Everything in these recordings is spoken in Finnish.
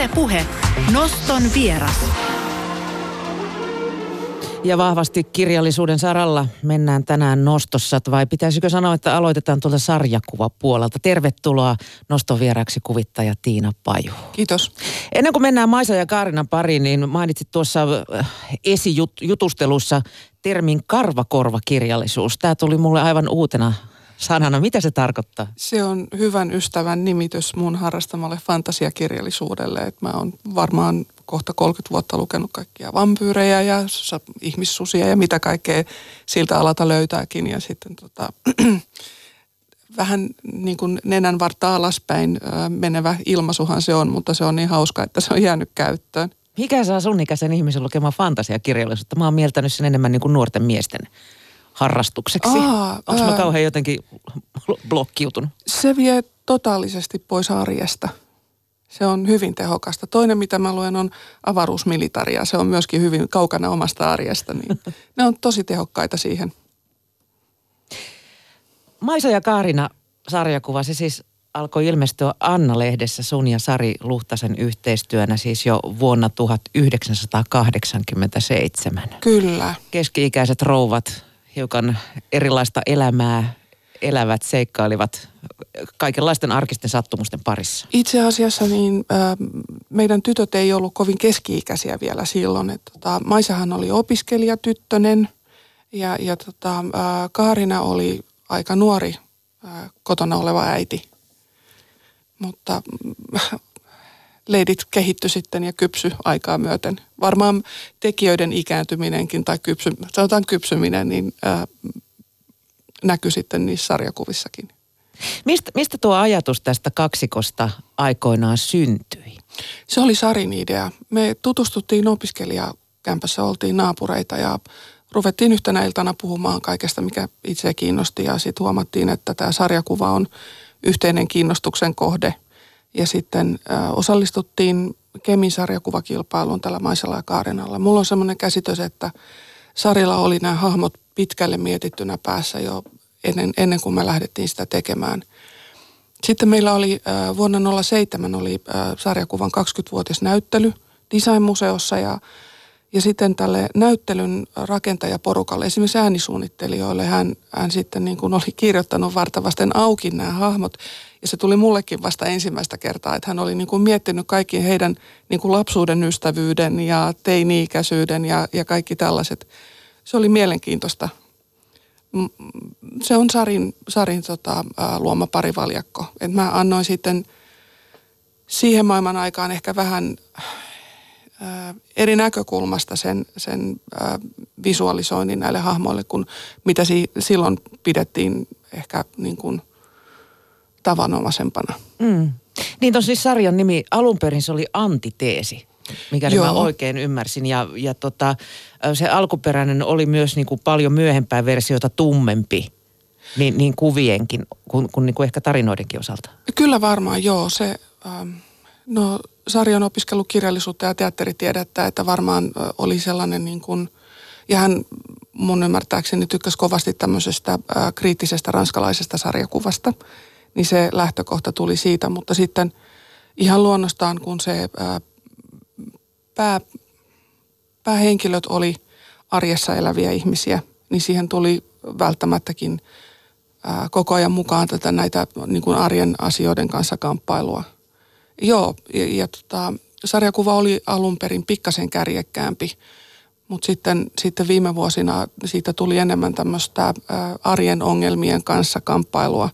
Yle Puhe. Noston vieras. Ja vahvasti kirjallisuuden saralla mennään tänään nostossa, vai pitäisikö sanoa, että aloitetaan tuolta sarjakuvapuolelta. Tervetuloa noston vieraksi kuvittaja Tiina Paju. Kiitos. Ennen kuin mennään Maisa ja Kaarinan pariin, niin mainitsit tuossa äh, esijutustelussa termin karvakorvakirjallisuus. Tämä tuli mulle aivan uutena sanana. Mitä se tarkoittaa? Se on hyvän ystävän nimitys mun harrastamalle fantasiakirjallisuudelle. Et mä oon varmaan kohta 30 vuotta lukenut kaikkia vampyyrejä ja ihmissusia ja mitä kaikkea siltä alalta löytääkin. Ja sitten tota, vähän niin kuin nenän varta alaspäin menevä ilmaisuhan se on, mutta se on niin hauska, että se on jäänyt käyttöön. Mikä saa sun ikäisen ihmisen lukemaan fantasiakirjallisuutta? Mä oon mieltänyt sen enemmän niin kuin nuorten miesten harrastukseksi. Onko mä kauhean jotenkin blokkiutunut? Se vie totaalisesti pois arjesta. Se on hyvin tehokasta. Toinen, mitä mä luen, on avaruusmilitaria. Se on myöskin hyvin kaukana omasta arjesta. Niin ne on tosi tehokkaita siihen. Maisa ja Kaarina sarjakuva, se siis alkoi ilmestyä Anna-lehdessä sun ja Sari Luhtasen yhteistyönä siis jo vuonna 1987. Kyllä. Keski-ikäiset rouvat hiukan erilaista elämää elävät, seikkailivat kaikenlaisten arkisten sattumusten parissa? Itse asiassa niin äh, meidän tytöt ei ollut kovin keski-ikäisiä vielä silloin. Et, tota, Maisahan oli opiskelijatyttönen ja, ja tota, äh, Kaarina oli aika nuori äh, kotona oleva äiti. Mutta äh, leidit kehitty sitten ja kypsy aikaa myöten. Varmaan tekijöiden ikääntyminenkin tai kypsy, sanotaan kypsyminen, niin äh, näkyi sitten niissä sarjakuvissakin. Mistä, mistä tuo ajatus tästä kaksikosta aikoinaan syntyi? Se oli Sarin idea. Me tutustuttiin opiskelijakämpässä, oltiin naapureita ja ruvettiin yhtenä iltana puhumaan kaikesta, mikä itse kiinnosti. Ja sitten huomattiin, että tämä sarjakuva on yhteinen kiinnostuksen kohde. Ja sitten äh, osallistuttiin Kemin sarjakuvakilpailuun tällä Maisella ja Kaarenalla. Mulla on semmoinen käsitys, että Sarilla oli nämä hahmot pitkälle mietittynä päässä jo ennen, ennen kuin me lähdettiin sitä tekemään. Sitten meillä oli äh, vuonna 07 oli äh, sarjakuvan 20-vuotias näyttely Designmuseossa ja, ja sitten tälle näyttelyn rakentajaporukalle, esimerkiksi äänisuunnittelijoille, hän, hän sitten niin kuin oli kirjoittanut vartavasten auki nämä hahmot. Ja se tuli mullekin vasta ensimmäistä kertaa, että hän oli niin kuin miettinyt kaikki heidän niin kuin lapsuuden ystävyyden ja teini-ikäisyyden ja, ja kaikki tällaiset. Se oli mielenkiintoista se on Sarin, Sarin tota, luoma parivaljakko. Et mä annoin sitten siihen maailman aikaan ehkä vähän ää, eri näkökulmasta sen, sen ää, visualisoinnin näille hahmoille, kun mitä si, silloin pidettiin ehkä niin kuin tavanomaisempana. Mm. Niin tosiaan siis sarjan nimi alun perin se oli antiteesi mikäli Joo. mä oikein ymmärsin. Ja, ja tota, se alkuperäinen oli myös niin kuin paljon myöhempää versiota tummempi niin, niin kuvienkin kuin, kuin, niin kuin ehkä tarinoidenkin osalta. Kyllä varmaan, joo. Se, ähm, no Sari on opiskellut kirjallisuutta ja teatteritiedettä, että varmaan oli sellainen niin kuin, ja hän mun ymmärtääkseni tykkäsi kovasti tämmöisestä äh, kriittisestä ranskalaisesta sarjakuvasta. Niin se lähtökohta tuli siitä, mutta sitten ihan luonnostaan, kun se äh, pää, päähenkilöt oli arjessa eläviä ihmisiä, niin siihen tuli välttämättäkin ää, koko ajan mukaan tätä näitä niin kuin arjen asioiden kanssa kamppailua. Joo, ja, ja tota, sarjakuva oli alun perin pikkasen kärjekkäämpi, mutta sitten, sitten viime vuosina siitä tuli enemmän tämmöistä arjen ongelmien kanssa kamppailua.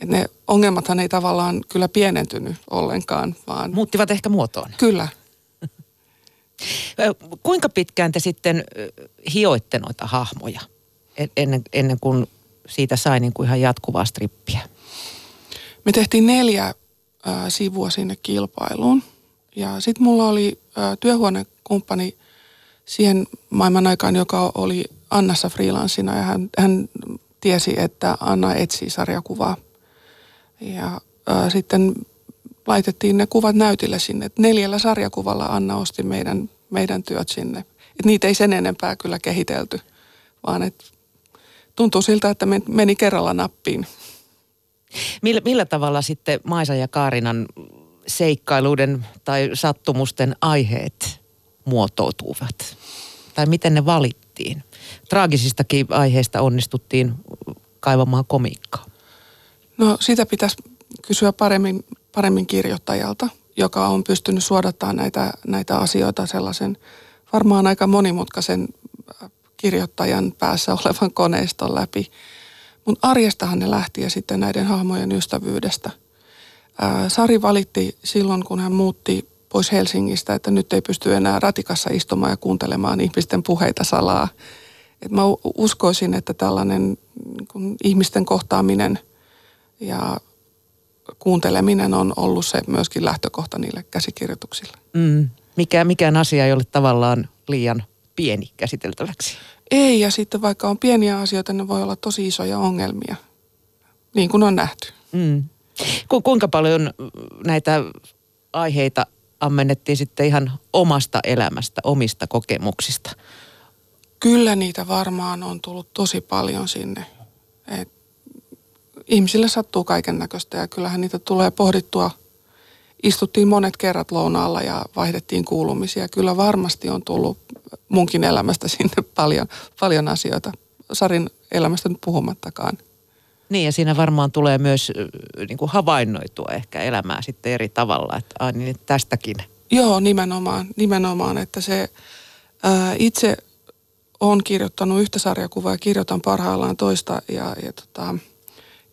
Et ne ongelmathan ei tavallaan kyllä pienentynyt ollenkaan, vaan... Muuttivat ehkä muotoon. Kyllä, Kuinka pitkään te sitten hioitte noita hahmoja ennen, ennen kuin siitä sai niin kuin ihan jatkuvaa strippiä? Me tehtiin neljä äh, sivua sinne kilpailuun. Ja sitten mulla oli äh, työhuonekumppani siihen maailman aikaan, joka oli Annassa freelanssina ja hän, hän tiesi, että Anna etsii sarjakuvaa. Ja äh, sitten laitettiin ne kuvat näytille sinne. Neljällä sarjakuvalla Anna osti meidän, meidän työt sinne. Et niitä ei sen enempää kyllä kehitelty, vaan et tuntuu siltä, että meni kerralla nappiin. Millä, millä tavalla sitten Maisa ja Kaarinan seikkailuiden tai sattumusten aiheet muotoutuvat? Tai miten ne valittiin? Traagisistakin aiheista onnistuttiin kaivamaan komiikkaa. No sitä pitäisi kysyä paremmin, paremmin kirjoittajalta, joka on pystynyt suodattamaan näitä, näitä asioita sellaisen varmaan aika monimutkaisen äh, kirjoittajan päässä olevan koneiston läpi. Mutta arjestahan ne lähti ja sitten näiden hahmojen ystävyydestä. Ää, äh, Sari valitti silloin, kun hän muutti pois Helsingistä, että nyt ei pysty enää ratikassa istumaan ja kuuntelemaan ihmisten puheita salaa. Et mä uskoisin, että tällainen kun ihmisten kohtaaminen ja kuunteleminen on ollut se myöskin lähtökohta niille käsikirjoituksille. Mm. Mikä, mikään asia ei ole tavallaan liian pieni käsiteltäväksi. Ei, ja sitten vaikka on pieniä asioita, ne voi olla tosi isoja ongelmia, niin kuin on nähty. Mm. Ku, kuinka paljon näitä aiheita ammennettiin sitten ihan omasta elämästä, omista kokemuksista? Kyllä niitä varmaan on tullut tosi paljon sinne. Et ihmisille sattuu kaiken näköistä ja kyllähän niitä tulee pohdittua. Istuttiin monet kerrat lounaalla ja vaihdettiin kuulumisia. Kyllä varmasti on tullut munkin elämästä sinne paljon, paljon asioita. Sarin elämästä nyt puhumattakaan. Niin ja siinä varmaan tulee myös niin kuin havainnoitua ehkä elämää sitten eri tavalla, että ai niin tästäkin. Joo, nimenomaan, nimenomaan että se ää, itse on kirjoittanut yhtä sarjakuvaa ja kirjoitan parhaillaan toista ja, ja tota,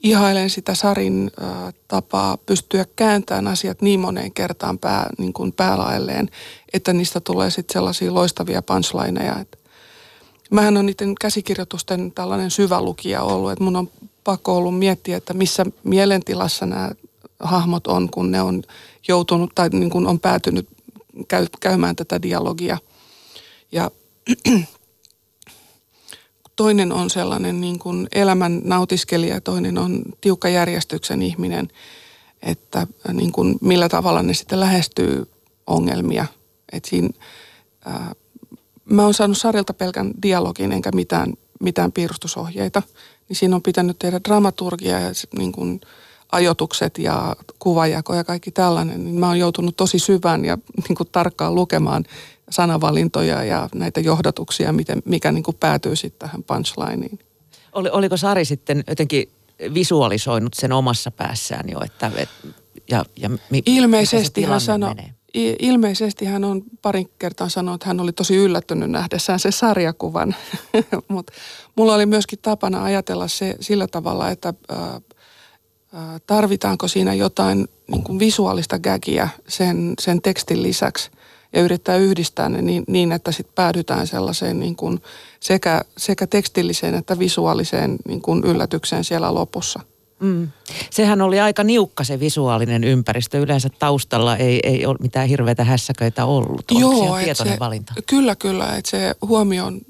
ihailen sitä Sarin ää, tapaa pystyä kääntämään asiat niin moneen kertaan pää, niin kuin päälaelleen, että niistä tulee sitten sellaisia loistavia punchlineja. Et mähän on niiden käsikirjoitusten tällainen syvä lukija ollut, että mun on pakko ollut miettiä, että missä mielentilassa nämä hahmot on, kun ne on joutunut tai niin kuin on päätynyt käy, käymään tätä dialogia. Ja toinen on sellainen niin kuin elämän nautiskelija, toinen on tiukka järjestyksen ihminen, että niin kuin millä tavalla ne sitten lähestyy ongelmia. Et siinä, ää, mä oon saanut sarjalta pelkän dialogin enkä mitään, mitään piirustusohjeita, niin siinä on pitänyt tehdä dramaturgia ja niin kuin ajotukset ja kuvajako ja kaikki tällainen, niin mä oon joutunut tosi syvään ja niin kuin tarkkaan lukemaan sanavalintoja ja näitä johdatuksia, miten, mikä niin kuin päätyy sitten tähän punchlineen. Oli, oliko Sari sitten jotenkin visualisoinut sen omassa päässään jo, että et, ja, ja mi, ilmeisesti hän sanoi, ilmeisesti hän on parin kertaa sanonut, että hän oli tosi yllättynyt nähdessään se sarjakuvan, mutta mulla oli myöskin tapana ajatella se sillä tavalla, että ää, tarvitaanko siinä jotain niin kuin visuaalista gagia sen, sen tekstin lisäksi – ja yrittää yhdistää ne niin, niin että sitten päädytään sellaiseen niin kuin sekä, sekä tekstilliseen että visuaaliseen niin kuin yllätykseen siellä lopussa. Mm. Sehän oli aika niukka se visuaalinen ympäristö. Yleensä taustalla ei, ei ole mitään hirveitä hässäköitä ollut. Onko Joo, tietoinen se, valinta? Kyllä, kyllä. Että se huomio on,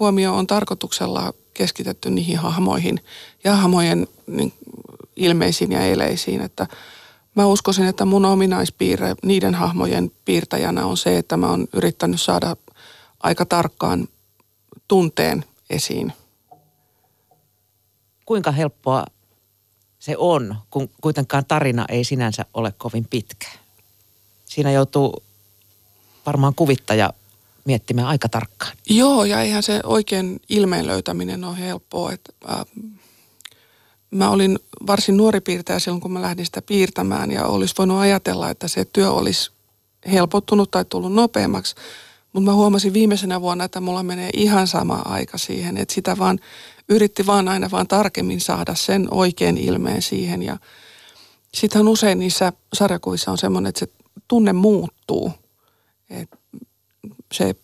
huomio on tarkoituksella keskitetty niihin hahmoihin ja hahmojen niin, ilmeisiin ja eleisiin. Että Mä uskoisin, että mun ominaispiirre niiden hahmojen piirtäjänä on se, että mä oon yrittänyt saada aika tarkkaan tunteen esiin. Kuinka helppoa se on, kun kuitenkaan tarina ei sinänsä ole kovin pitkä? Siinä joutuu varmaan kuvittaja miettimään aika tarkkaan. Joo, ja eihän se oikein ilmeen löytäminen ole helppoa. Että, äh, mä olin varsin nuori piirtäjä silloin, kun mä lähdin sitä piirtämään ja olisi voinut ajatella, että se työ olisi helpottunut tai tullut nopeammaksi. Mutta mä huomasin viimeisenä vuonna, että mulla menee ihan sama aika siihen, että sitä vaan yritti vaan aina vaan tarkemmin saada sen oikein ilmeen siihen. Ja sittenhän usein niissä sarjakuvissa on semmoinen, että se tunne muuttuu. Et se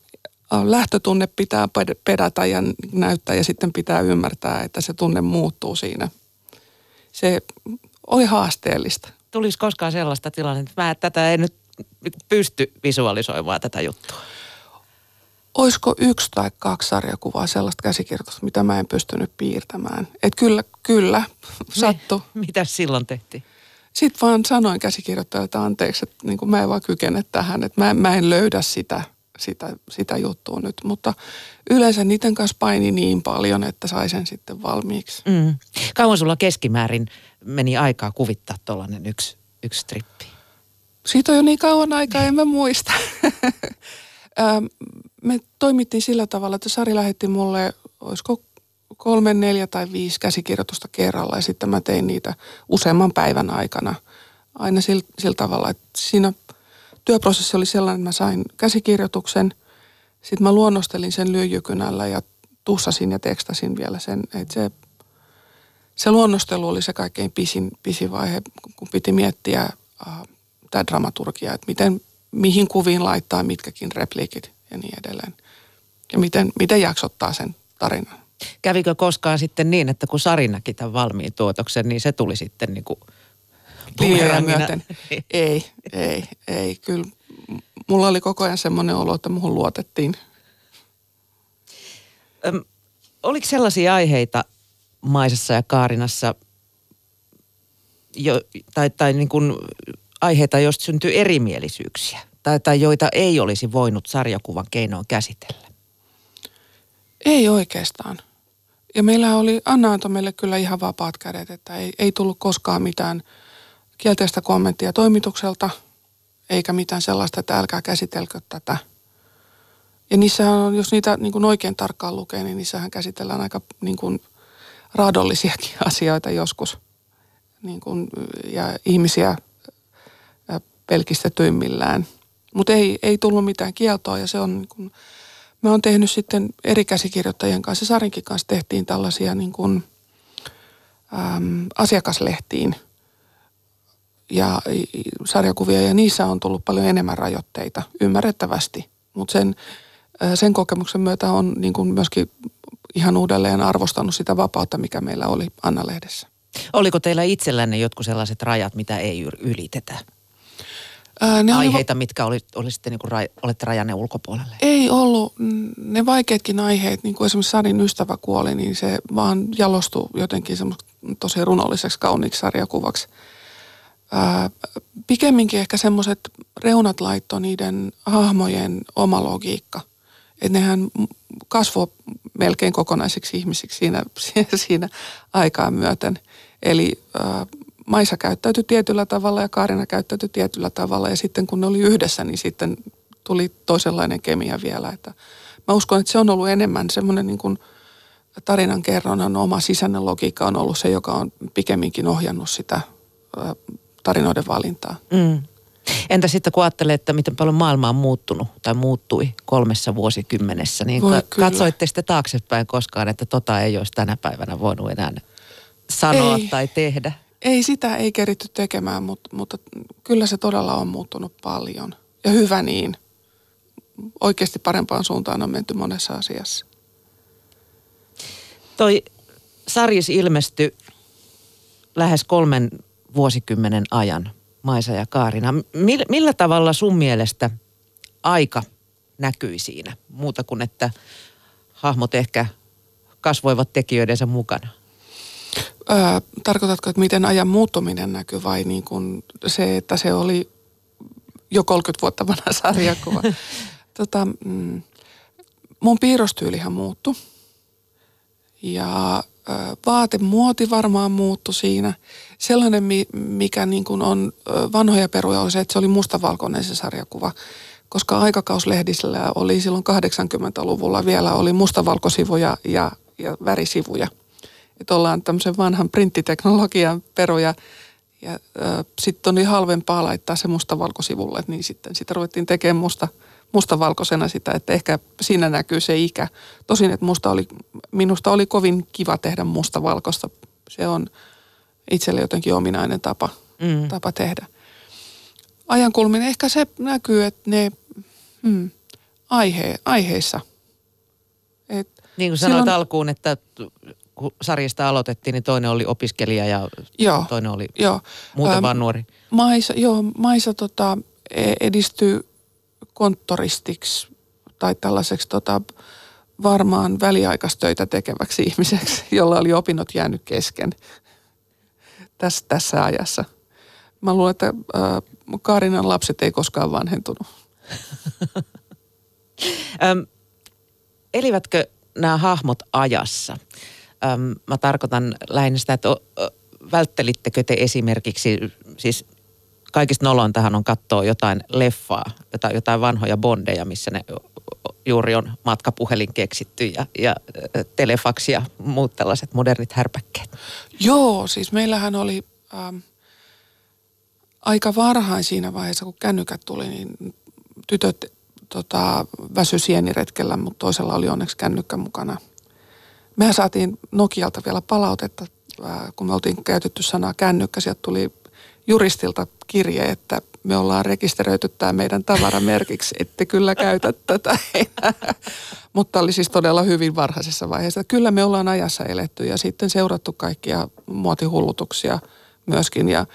lähtötunne pitää pedata ja näyttää ja sitten pitää ymmärtää, että se tunne muuttuu siinä se oli haasteellista. Tulisi koskaan sellaista tilannetta, että mä tätä ei nyt pysty visualisoimaan tätä juttua? Olisiko yksi tai kaksi sarjakuvaa sellaista käsikirjoitusta, mitä mä en pystynyt piirtämään? Että kyllä, kyllä, sattu. Mitä silloin tehtiin? Sitten vaan sanoin käsikirjoittajalle, että anteeksi, että niin mä en vaan kykene tähän, että mä, mä en löydä sitä sitä, sitä juttua nyt, mutta yleensä niiden kanssa paini niin paljon, että sai sen sitten valmiiksi. Mm. Kauan sulla keskimäärin meni aikaa kuvittaa tuollainen yksi, yksi strippi? Siitä on jo niin kauan aikaa, en mä muista. me toimittiin sillä tavalla, että Sari lähetti mulle, olisiko kolme, neljä tai viisi käsikirjoitusta kerralla ja sitten mä tein niitä useamman päivän aikana. Aina sillä, sillä tavalla, että siinä työprosessi oli sellainen, että mä sain käsikirjoituksen, sitten mä luonnostelin sen lyijykynällä ja tussasin ja tekstasin vielä sen, että se, se luonnostelu oli se kaikkein pisin, pisin vaihe, kun piti miettiä äh, tämä dramaturgia, että miten, mihin kuviin laittaa mitkäkin repliikit ja niin edelleen. Ja miten, miten jaksottaa sen tarinan. Kävikö koskaan sitten niin, että kun Sari näki tämän valmiin tuotoksen, niin se tuli sitten niin kuin myöten. Ei, ei, ei. Kyllä mulla oli koko ajan semmoinen olo, että muhun luotettiin. Öm, oliko sellaisia aiheita Maisessa ja Kaarinassa, jo, tai, tai niin kuin aiheita, joista syntyy erimielisyyksiä, tai, tai joita ei olisi voinut sarjakuvan keinoin käsitellä? Ei oikeastaan. Ja meillä oli, Anna antoi meille kyllä ihan vapaat kädet, että ei, ei tullut koskaan mitään kielteistä kommenttia toimitukselta, eikä mitään sellaista, että älkää käsitelkö tätä. Ja niissähän on, jos niitä niin kuin oikein tarkkaan lukee, niin niissähän käsitellään aika niin kuin raadollisiakin asioita joskus. Niin kuin, ja ihmisiä pelkistetyimmillään. Mutta ei, ei tullut mitään kieltoa ja se on niin kuin, Mä oon tehnyt sitten eri käsikirjoittajien kanssa, Sarinkin kanssa tehtiin tällaisia niin kuin, äm, asiakaslehtiin ja sarjakuvia ja niissä on tullut paljon enemmän rajoitteita, ymmärrettävästi. Mutta sen, sen kokemuksen myötä on niin kuin myöskin ihan uudelleen arvostanut sitä vapautta, mikä meillä oli Anna-lehdessä. Oliko teillä itsellänne jotkut sellaiset rajat, mitä ei ylitetä? Ää, ne aiheita, oli... mitkä oli, oli sitten niin kuin ra, olette rajanne ulkopuolelle? Ei ollut. Ne vaikeatkin aiheet, niin kuin esimerkiksi Sarin ystävä kuoli, niin se vaan jalostui jotenkin tosi runolliseksi, kauniiksi sarjakuvaksi. Pikemminkin ehkä semmoiset reunat laittoi niiden hahmojen oma logiikka. Että nehän kasvoi melkein kokonaisiksi ihmisiksi siinä, siinä aikaan myöten. Eli ää, Maisa käyttäytyi tietyllä tavalla ja Kaarina käyttäytyi tietyllä tavalla ja sitten kun ne oli yhdessä, niin sitten tuli toisenlainen kemia vielä. Että mä uskon, että se on ollut enemmän semmoinen niin kuin tarinan kerronnan oma sisäinen logiikka on ollut se, joka on pikemminkin ohjannut sitä tarinoiden valintaa. Mm. Entä sitten kun ajattelee, että miten paljon maailma on muuttunut tai muuttui kolmessa vuosikymmenessä, niin Voi, katsoitte sitten taaksepäin koskaan, että tota ei olisi tänä päivänä voinut enää sanoa ei. tai tehdä? Ei sitä ei keritty tekemään, mutta, mutta kyllä se todella on muuttunut paljon. Ja hyvä niin. Oikeasti parempaan suuntaan on menty monessa asiassa. Toi sarjis ilmestyi lähes kolmen vuosikymmenen ajan, Maisa ja Kaarina. Millä, tavalla sun mielestä aika näkyi siinä? Muuta kuin, että hahmot ehkä kasvoivat tekijöidensä mukana. Öö, tarkoitatko, että miten ajan muuttuminen näkyy vai niin kuin se, että se oli jo 30 vuotta vanha sarjakuva? tota, mm, mun piirrostyylihän muuttui. Ja vaatemuoti varmaan muuttui siinä. Sellainen, mikä niin kuin on vanhoja peruja, on se, että se oli mustavalkoinen se sarjakuva. Koska aikakauslehdisellä oli silloin 80-luvulla vielä oli mustavalkosivuja ja, ja värisivuja – että ollaan tämmöisen vanhan printtiteknologian peruja. Ja sitten on niin halvempaa laittaa se mustavalkosivulle, niin sitten sitä ruvettiin tekemään musta, mustavalkoisena sitä, että ehkä siinä näkyy se ikä. Tosin, että musta oli, minusta oli kovin kiva tehdä mustavalkoista. Se on itselle jotenkin ominainen tapa, mm. tapa tehdä. Ajankulminen, ehkä se näkyy, että ne mm, aihe, aiheissa. Et niin kuin sanoit silloin, alkuun, että kun sarjasta aloitettiin, niin toinen oli opiskelija ja joo, toinen oli joo. muuten ähm, vaan nuori. Maisa, joo, Maisa tota, e, edistyi konttoristiksi tai tällaiseksi tota, varmaan väliaikaistöitä tekeväksi ihmiseksi, jolla oli opinnot jäänyt kesken tässä, tässä ajassa. Mä luulen, että äh, Kaarinan lapset ei koskaan vanhentunut. Elivätkö nämä hahmot ajassa? äm, mä tarkoitan lähinnä sitä, että o, välttelittekö te esimerkiksi siis kaikista nolointahan on katsoa jotain leffaa, jotain, jotain vanhoja bondeja, missä ne juuri on matkapuhelin keksitty ja, ja telefaksi ja muut tällaiset modernit härpäkkeet. Joo, siis meillähän oli ähm, aika varhain siinä vaiheessa, kun kännykät tuli, niin tytöt tota, väsy sieniretkellä, mutta toisella oli onneksi kännykkä mukana. Mehän saatiin Nokialta vielä palautetta, äh, kun me oltiin käytetty sanaa kännykkä. Sieltä tuli juristilta kirje, että me ollaan rekisteröity tämä meidän tavaramerkiksi, ette kyllä käytä tätä Mutta oli siis todella hyvin varhaisessa vaiheessa. Kyllä me ollaan ajassa eletty ja sitten seurattu kaikkia muotihullutuksia myöskin ja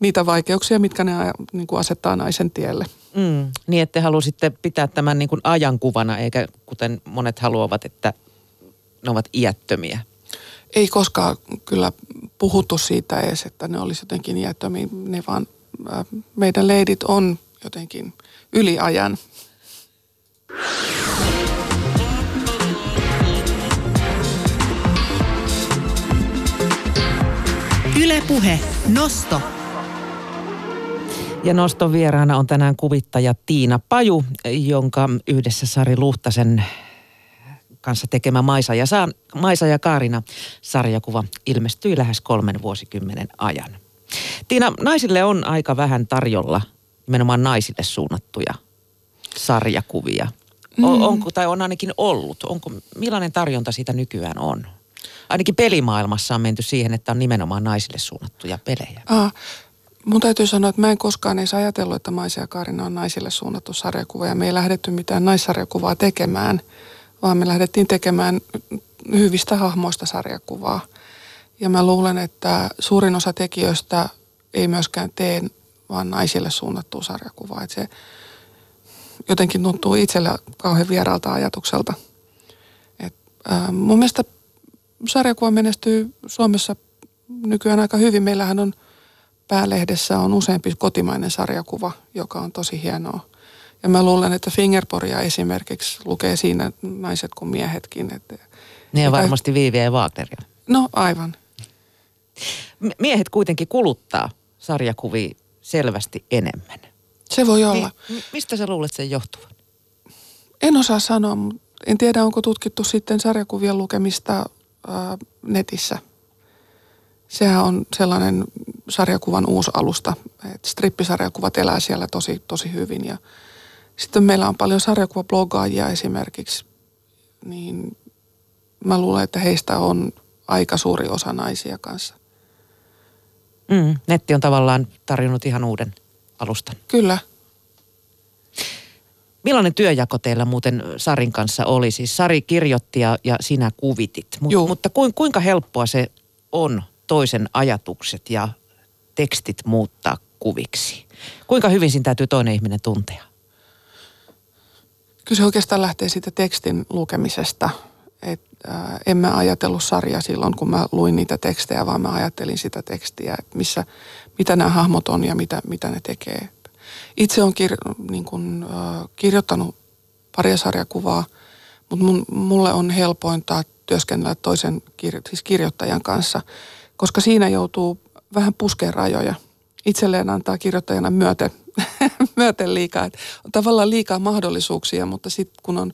niitä vaikeuksia, mitkä ne niin kuin asettaa naisen tielle. Mm, niin, että te halusitte pitää tämän niin kuin ajankuvana, eikä kuten monet haluavat, että ne ovat iättömiä. Ei koskaan kyllä puhuttu siitä edes, että ne olisi jotenkin iättömiä. Ne vaan, äh, meidän leidit on jotenkin yliajan. Ylepuhe Nosto. Ja noston vieraana on tänään kuvittaja Tiina Paju, jonka yhdessä Sari Luhtasen kanssa tekemä Maisa ja, Sa- Maisa ja Kaarina sarjakuva ilmestyi lähes kolmen vuosikymmenen ajan. Tiina, naisille on aika vähän tarjolla nimenomaan naisille suunnattuja sarjakuvia. Mm. onko, tai on ainakin ollut. Onko, millainen tarjonta siitä nykyään on? Ainakin pelimaailmassa on menty siihen, että on nimenomaan naisille suunnattuja pelejä. Ah, Mun täytyy sanoa, että mä en koskaan edes ajatellut, että Maisia ja Kaarina on naisille suunnattu sarjakuva. Ja me ei lähdetty mitään naissarjakuvaa tekemään, vaan me lähdettiin tekemään hyvistä hahmoista sarjakuvaa. Ja mä luulen, että suurin osa tekijöistä ei myöskään tee vaan naisille suunnattua sarjakuvaa. Että se jotenkin tuntuu itsellä kauhean vieraalta ajatukselta. Et, äh, mun mielestä sarjakuva menestyy Suomessa nykyään aika hyvin. Meillähän on – päälehdessä on useampi kotimainen sarjakuva, joka on tosi hienoa. Ja mä luulen, että Fingerporia esimerkiksi lukee siinä naiset kuin miehetkin. Että, niin ja varmasti Viivi ja Wagneria. No aivan. Miehet kuitenkin kuluttaa sarjakuvia selvästi enemmän. Se voi olla. Mi- mistä sä luulet sen johtuvan? En osaa sanoa, en tiedä onko tutkittu sitten sarjakuvien lukemista äh, netissä – sehän on sellainen sarjakuvan uusi alusta. että strippisarjakuvat elää siellä tosi, tosi hyvin. Ja sitten meillä on paljon sarjakuvablogaajia esimerkiksi, niin mä luulen, että heistä on aika suuri osa naisia kanssa. Mm, netti on tavallaan tarjonnut ihan uuden alustan. Kyllä. Millainen työjako teillä muuten Sarin kanssa oli? Siis Sari kirjoitti ja, ja sinä kuvitit. Mut, mutta kuinka helppoa se on toisen ajatukset ja tekstit muuttaa kuviksi? Kuinka hyvin siinä täytyy toinen ihminen tuntea? Kyllä se oikeastaan lähtee siitä tekstin lukemisesta. Et, äh, en mä ajatellut sarja silloin, kun mä luin niitä tekstejä, vaan mä ajattelin sitä tekstiä, että missä, mitä nämä hahmot on ja mitä, mitä ne tekee. Itse olen kir, niin kun, äh, kirjoittanut paria sarjakuvaa, mutta mun, mulle on helpointa työskennellä toisen kir, siis kirjoittajan kanssa – koska siinä joutuu vähän puskeen rajoja. Itselleen antaa kirjoittajana myöten, myöten liikaa. Että on tavallaan liikaa mahdollisuuksia, mutta sitten kun on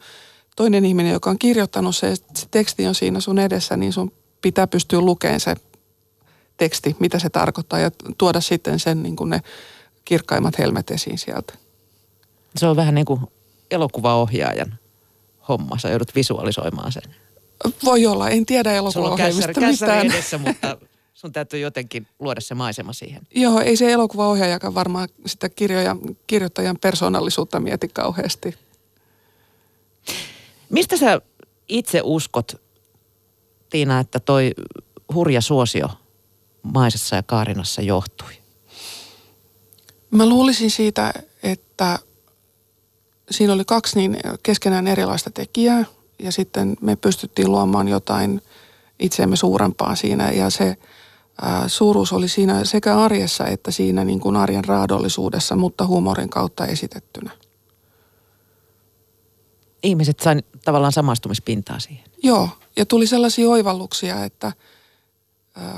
toinen ihminen, joka on kirjoittanut se, se teksti on siinä sun edessä, niin sun pitää pystyä lukemaan se teksti, mitä se tarkoittaa ja tuoda sitten sen niin kuin ne kirkkaimmat helmet esiin sieltä. Se on vähän niin kuin elokuvaohjaajan homma, sä joudut visualisoimaan sen. Voi olla, en tiedä elokuvaohjelmista mitään. edessä, mutta sun täytyy jotenkin luoda se maisema siihen. Joo, ei se elokuvaohjaajakaan varmaan sitä kirjoja, kirjoittajan persoonallisuutta mieti kauheasti. Mistä sä itse uskot, Tiina, että toi hurja suosio Maisessa ja Kaarinassa johtui? Mä luulisin siitä, että siinä oli kaksi niin keskenään erilaista tekijää ja sitten me pystyttiin luomaan jotain itseämme suurempaa siinä ja se suuruus oli siinä sekä arjessa että siinä niin kuin arjen raadollisuudessa, mutta huumorin kautta esitettynä. Ihmiset sain tavallaan samastumispintaa siihen. Joo, ja tuli sellaisia oivalluksia, että,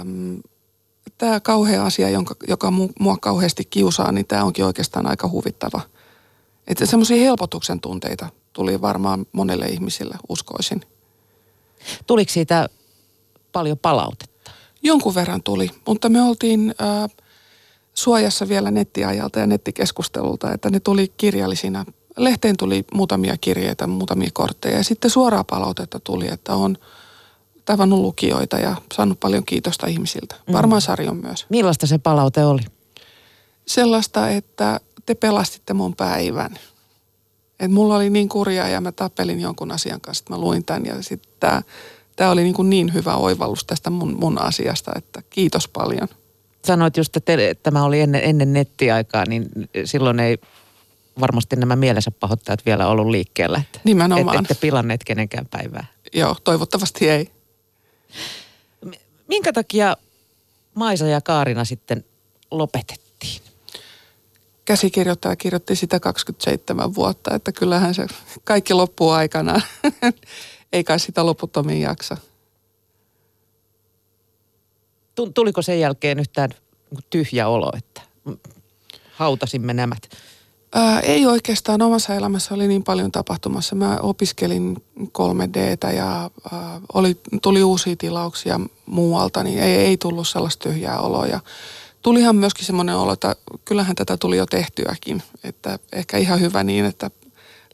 äm, tämä kauhea asia, jonka, joka mua kauheasti kiusaa, niin tämä onkin oikeastaan aika huvittava. Että semmoisia helpotuksen tunteita tuli varmaan monelle ihmisille, uskoisin. Tuliko siitä paljon palautetta? Jonkun verran tuli, mutta me oltiin äh, suojassa vielä nettiajalta ja nettikeskustelulta, että ne tuli kirjallisina. Lehteen tuli muutamia kirjeitä, muutamia kortteja ja sitten suoraa palautetta tuli, että on tavannut lukijoita ja saanut paljon kiitosta ihmisiltä. Mm. Varmaan Sarjon myös. Millaista se palaute oli? Sellaista, että te pelastitte mun päivän. Et mulla oli niin kurjaa ja mä tappelin jonkun asian kanssa, että mä luin tämän ja sitten tämä tämä oli niin, kuin niin hyvä oivallus tästä mun, mun asiasta, että kiitos paljon. Sanoit just, että tämä oli ennen, ennen nettiaikaa, niin silloin ei varmasti nämä mielensä pahoittajat vielä ollut liikkeellä. Että Nimenomaan. Ette pilanneet kenenkään päivää. Joo, toivottavasti ei. Minkä takia Maisa ja Kaarina sitten lopetettiin? Käsikirjoittaja kirjoitti sitä 27 vuotta, että kyllähän se kaikki loppuu aikana. Ei kai sitä loputtomiin jaksa. Tuliko sen jälkeen yhtään tyhjä olo, että hautasimme nämä? Ää, ei oikeastaan. Omassa elämässä oli niin paljon tapahtumassa. Mä opiskelin 3Dtä ja ää, oli, tuli uusia tilauksia muualta, niin ei, ei tullut sellaista tyhjää oloa. Ja tulihan myöskin semmoinen olo, että kyllähän tätä tuli jo tehtyäkin. Että ehkä ihan hyvä niin, että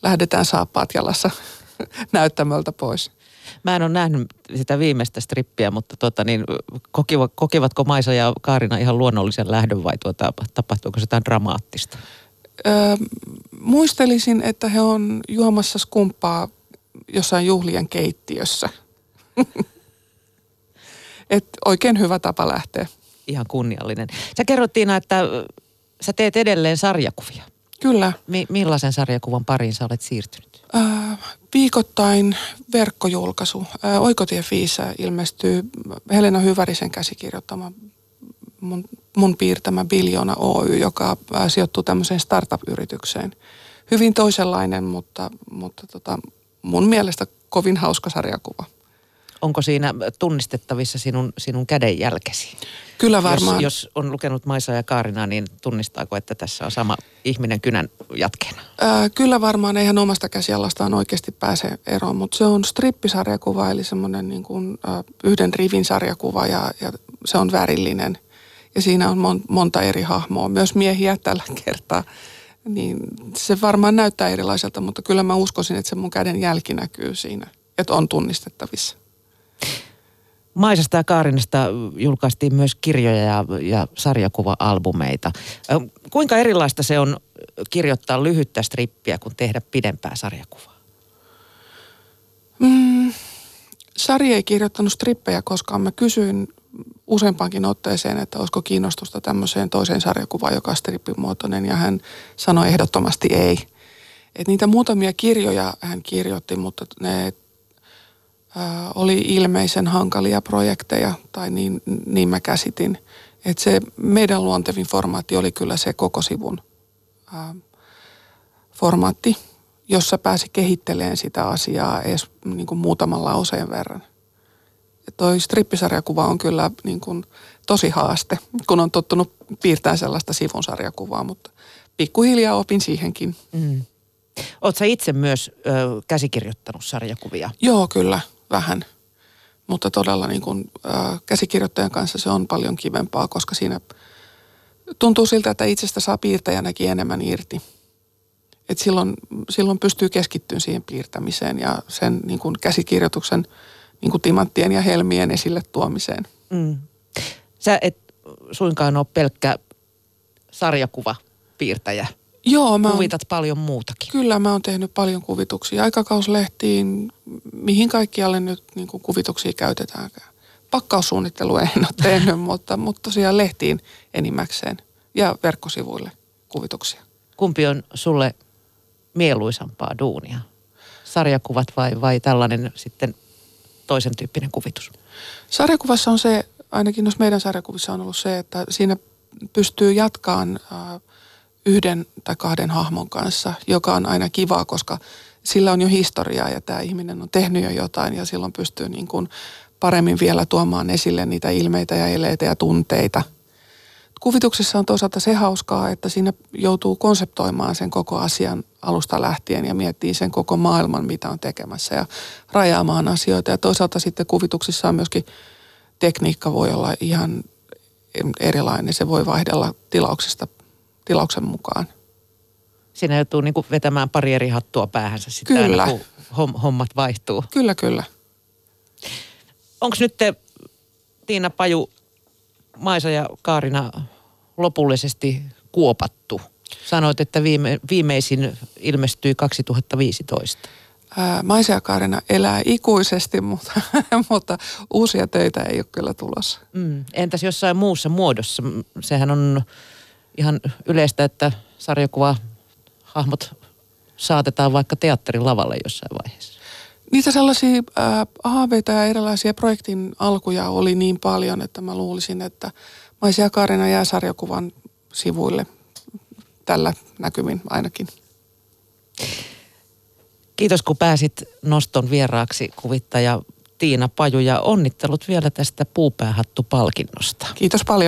lähdetään saappaat jalassa näyttämöltä pois. Mä en ole nähnyt sitä viimeistä strippiä, mutta tota, niin, kokiva, kokivatko Maisa ja Kaarina ihan luonnollisen lähdön vai tuota, tapahtuuko se jotain dramaattista? Öö, muistelisin, että he on juomassa skumppaa jossain juhlien keittiössä. Et oikein hyvä tapa lähteä. Ihan kunniallinen. Sä kerrottiin, että sä teet edelleen sarjakuvia. Kyllä. Mi- millaisen sarjakuvan pariin sä olet siirtynyt? Äh, viikoittain verkkojulkaisu. Äh, Oikotie Fiisa ilmestyy Helena Hyvärisen käsikirjoittama mun, mun piirtämä Biljona Oy, joka äh, sijoittuu tämmöiseen startup-yritykseen. Hyvin toisenlainen, mutta, mutta tota, mun mielestä kovin hauska sarjakuva onko siinä tunnistettavissa sinun, sinun kädenjälkesi? Kyllä varmaan. Jos, jos on lukenut Maisa ja Kaarina, niin tunnistaako, että tässä on sama ihminen kynän jatkeena? Ää, kyllä varmaan, eihän omasta käsialastaan oikeasti pääse eroon, mutta se on strippisarjakuva, eli semmoinen niin kuin, ä, yhden rivin sarjakuva ja, ja se on värillinen. Ja siinä on mon, monta eri hahmoa, myös miehiä tällä kertaa. Niin se varmaan näyttää erilaiselta, mutta kyllä mä uskoisin, että se mun käden jälki näkyy siinä, että on tunnistettavissa. Maisasta ja Kaarinasta julkaistiin myös kirjoja ja, ja sarjakuva-albumeita. Kuinka erilaista se on kirjoittaa lyhyttä strippiä kuin tehdä pidempää sarjakuvaa? Mm, Sari ei kirjoittanut strippejä koskaan. Mä kysyin useampaankin otteeseen, että olisiko kiinnostusta tämmöiseen toiseen sarjakuvaan, joka on strippimuotoinen, ja hän sanoi ehdottomasti ei. Et niitä muutamia kirjoja hän kirjoitti, mutta ne oli ilmeisen hankalia projekteja, tai niin, niin mä käsitin. Että se meidän luontevin formaatti oli kyllä se koko sivun ää, formaatti, jossa pääsi kehittelemään sitä asiaa edes niin kuin muutaman lauseen verran. Ja toi strippisarjakuva on kyllä niin kuin tosi haaste, kun on tottunut piirtämään sellaista sivun sarjakuvaa, mutta pikkuhiljaa opin siihenkin. Mm. Oletko itse myös ö, käsikirjoittanut sarjakuvia? Joo, kyllä vähän. Mutta todella niin kuin, ää, käsikirjoittajan kanssa se on paljon kivempaa, koska siinä tuntuu siltä, että itsestä saa piirtäjänäkin enemmän irti. Et silloin, silloin pystyy keskittymään siihen piirtämiseen ja sen niin kuin käsikirjoituksen niin kuin timanttien ja helmien esille tuomiseen. Mm. Sä et suinkaan ole pelkkä sarjakuva piirtäjä. Joo, mä Kuvitat oon, paljon muutakin. Kyllä, mä oon tehnyt paljon kuvituksia. Aikakauslehtiin, mihin kaikkialle nyt niin kuin kuvituksia käytetäänkään. Pakkaussuunnittelu en ole tehnyt, mutta, mutta tosiaan lehtiin enimmäkseen ja verkkosivuille kuvituksia. Kumpi on sulle mieluisampaa duunia? Sarjakuvat vai, vai tällainen sitten toisen tyyppinen kuvitus? Sarjakuvassa on se, ainakin jos meidän sarjakuvissa on ollut se, että siinä pystyy jatkaan äh, yhden tai kahden hahmon kanssa, joka on aina kivaa, koska sillä on jo historiaa ja tämä ihminen on tehnyt jo jotain ja silloin pystyy niin kuin paremmin vielä tuomaan esille niitä ilmeitä ja eleitä ja tunteita kuvituksessa on toisaalta se hauskaa, että siinä joutuu konseptoimaan sen koko asian alusta lähtien ja miettii sen koko maailman, mitä on tekemässä ja rajaamaan asioita. Ja toisaalta sitten kuvituksissa on myöskin tekniikka voi olla ihan erilainen. Se voi vaihdella tilauksesta tilauksen mukaan. Siinä joutuu niin vetämään pari eri hattua päähänsä sitten kyllä. aina, kun hommat vaihtuu. Kyllä, kyllä. Onko nyt te, Tiina Paju, Maisa ja Kaarina lopullisesti kuopattu? Sanoit, että viime, viimeisin ilmestyi 2015. Ää, Maisa ja Kaarina elää ikuisesti, mutta, mutta uusia töitä ei ole kyllä tulossa. Mm. Entäs jossain muussa muodossa? Sehän on ihan yleistä, että sarjakuva hahmot saatetaan vaikka teatterin lavalle jossain vaiheessa. Niitä sellaisia äh, haaveita ja erilaisia projektin alkuja oli niin paljon, että mä luulisin, että Maisia Kaarina jää sarjakuvan sivuille tällä näkymin ainakin. Kiitos kun pääsit Noston vieraaksi kuvittaja Tiina Paju ja onnittelut vielä tästä puupäähattu-palkinnosta. Kiitos paljon.